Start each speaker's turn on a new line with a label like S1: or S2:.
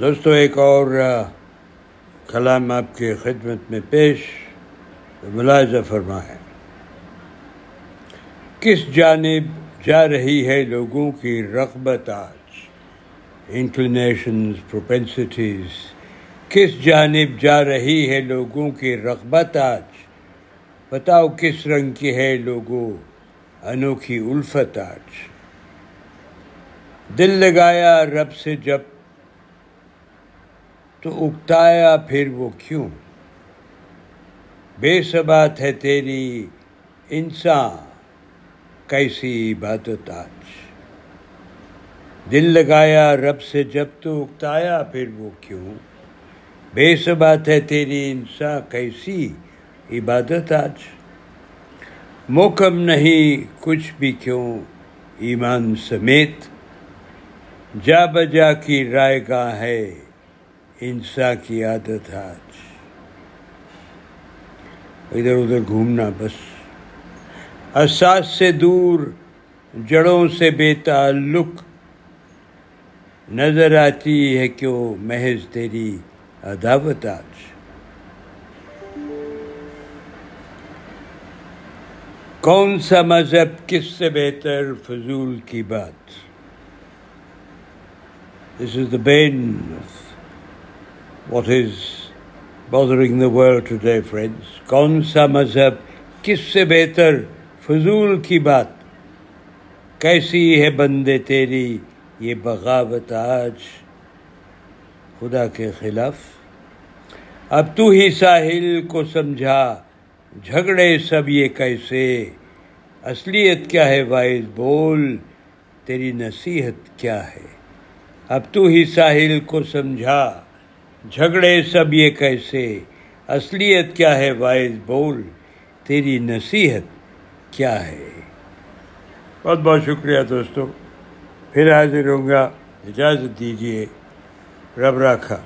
S1: دوستو، ایک اور کلام آپ کی خدمت میں پیش ملاحظہ فرما ہے۔ کس جانب جا رہی ہے لوگوں کی رغبت آج؟ انکلینیشنز پروپینسٹیز کس جانب جا رہی ہے لوگوں کی رغبت آج؟ بتاؤ کس رنگ کی ہے لوگوں انوکھی الفت آج؟ دل لگایا رب سے جب تو اکتایا پھر وہ کیوں؟ بے سبات ہے تیری انسان، کیسی عبادت آج دل لگایا رب سے جب تو اکتایا پھر وہ کیوں؟ بے سبات ہے تیری انسان، کیسی عبادت آج موکم نہیں کچھ بھی کیوں، ایمان سمیت۔ جا بجا کی رائے گاہ ہے انسا کی عادت آج۔ ادھر ادھر گھومنا بس۔ اساس سے دور، جڑوں سے بے تعلق۔ نظر آتی ہے کیوں محض تیری عداوت آج۔ کون سا مذہب کس سے بہتر؟ فضول کی بات۔ This is the bane what is bothering the world today friends کون سا مذہب کس سے بہتر فضول کی بات کیسی ہے بندے تیری یہ بغاوت آج خدا کے خلاف اب تو ہی ساحل کو سمجھا جھگڑے سب یہ کیسے اصلیت کیا ہے وائز بول تیری نصیحت کیا ہے اب تو ہی ساحل کو سمجھا جھگڑے سب یہ کیسے؟ اصلیت کیا ہے وائز بول، تیری نصیحت کیا ہے؟ بہت بہت شکریہ دوستو، پھر حاضر ہوں گا، اجازت دیجیے رب راکھا۔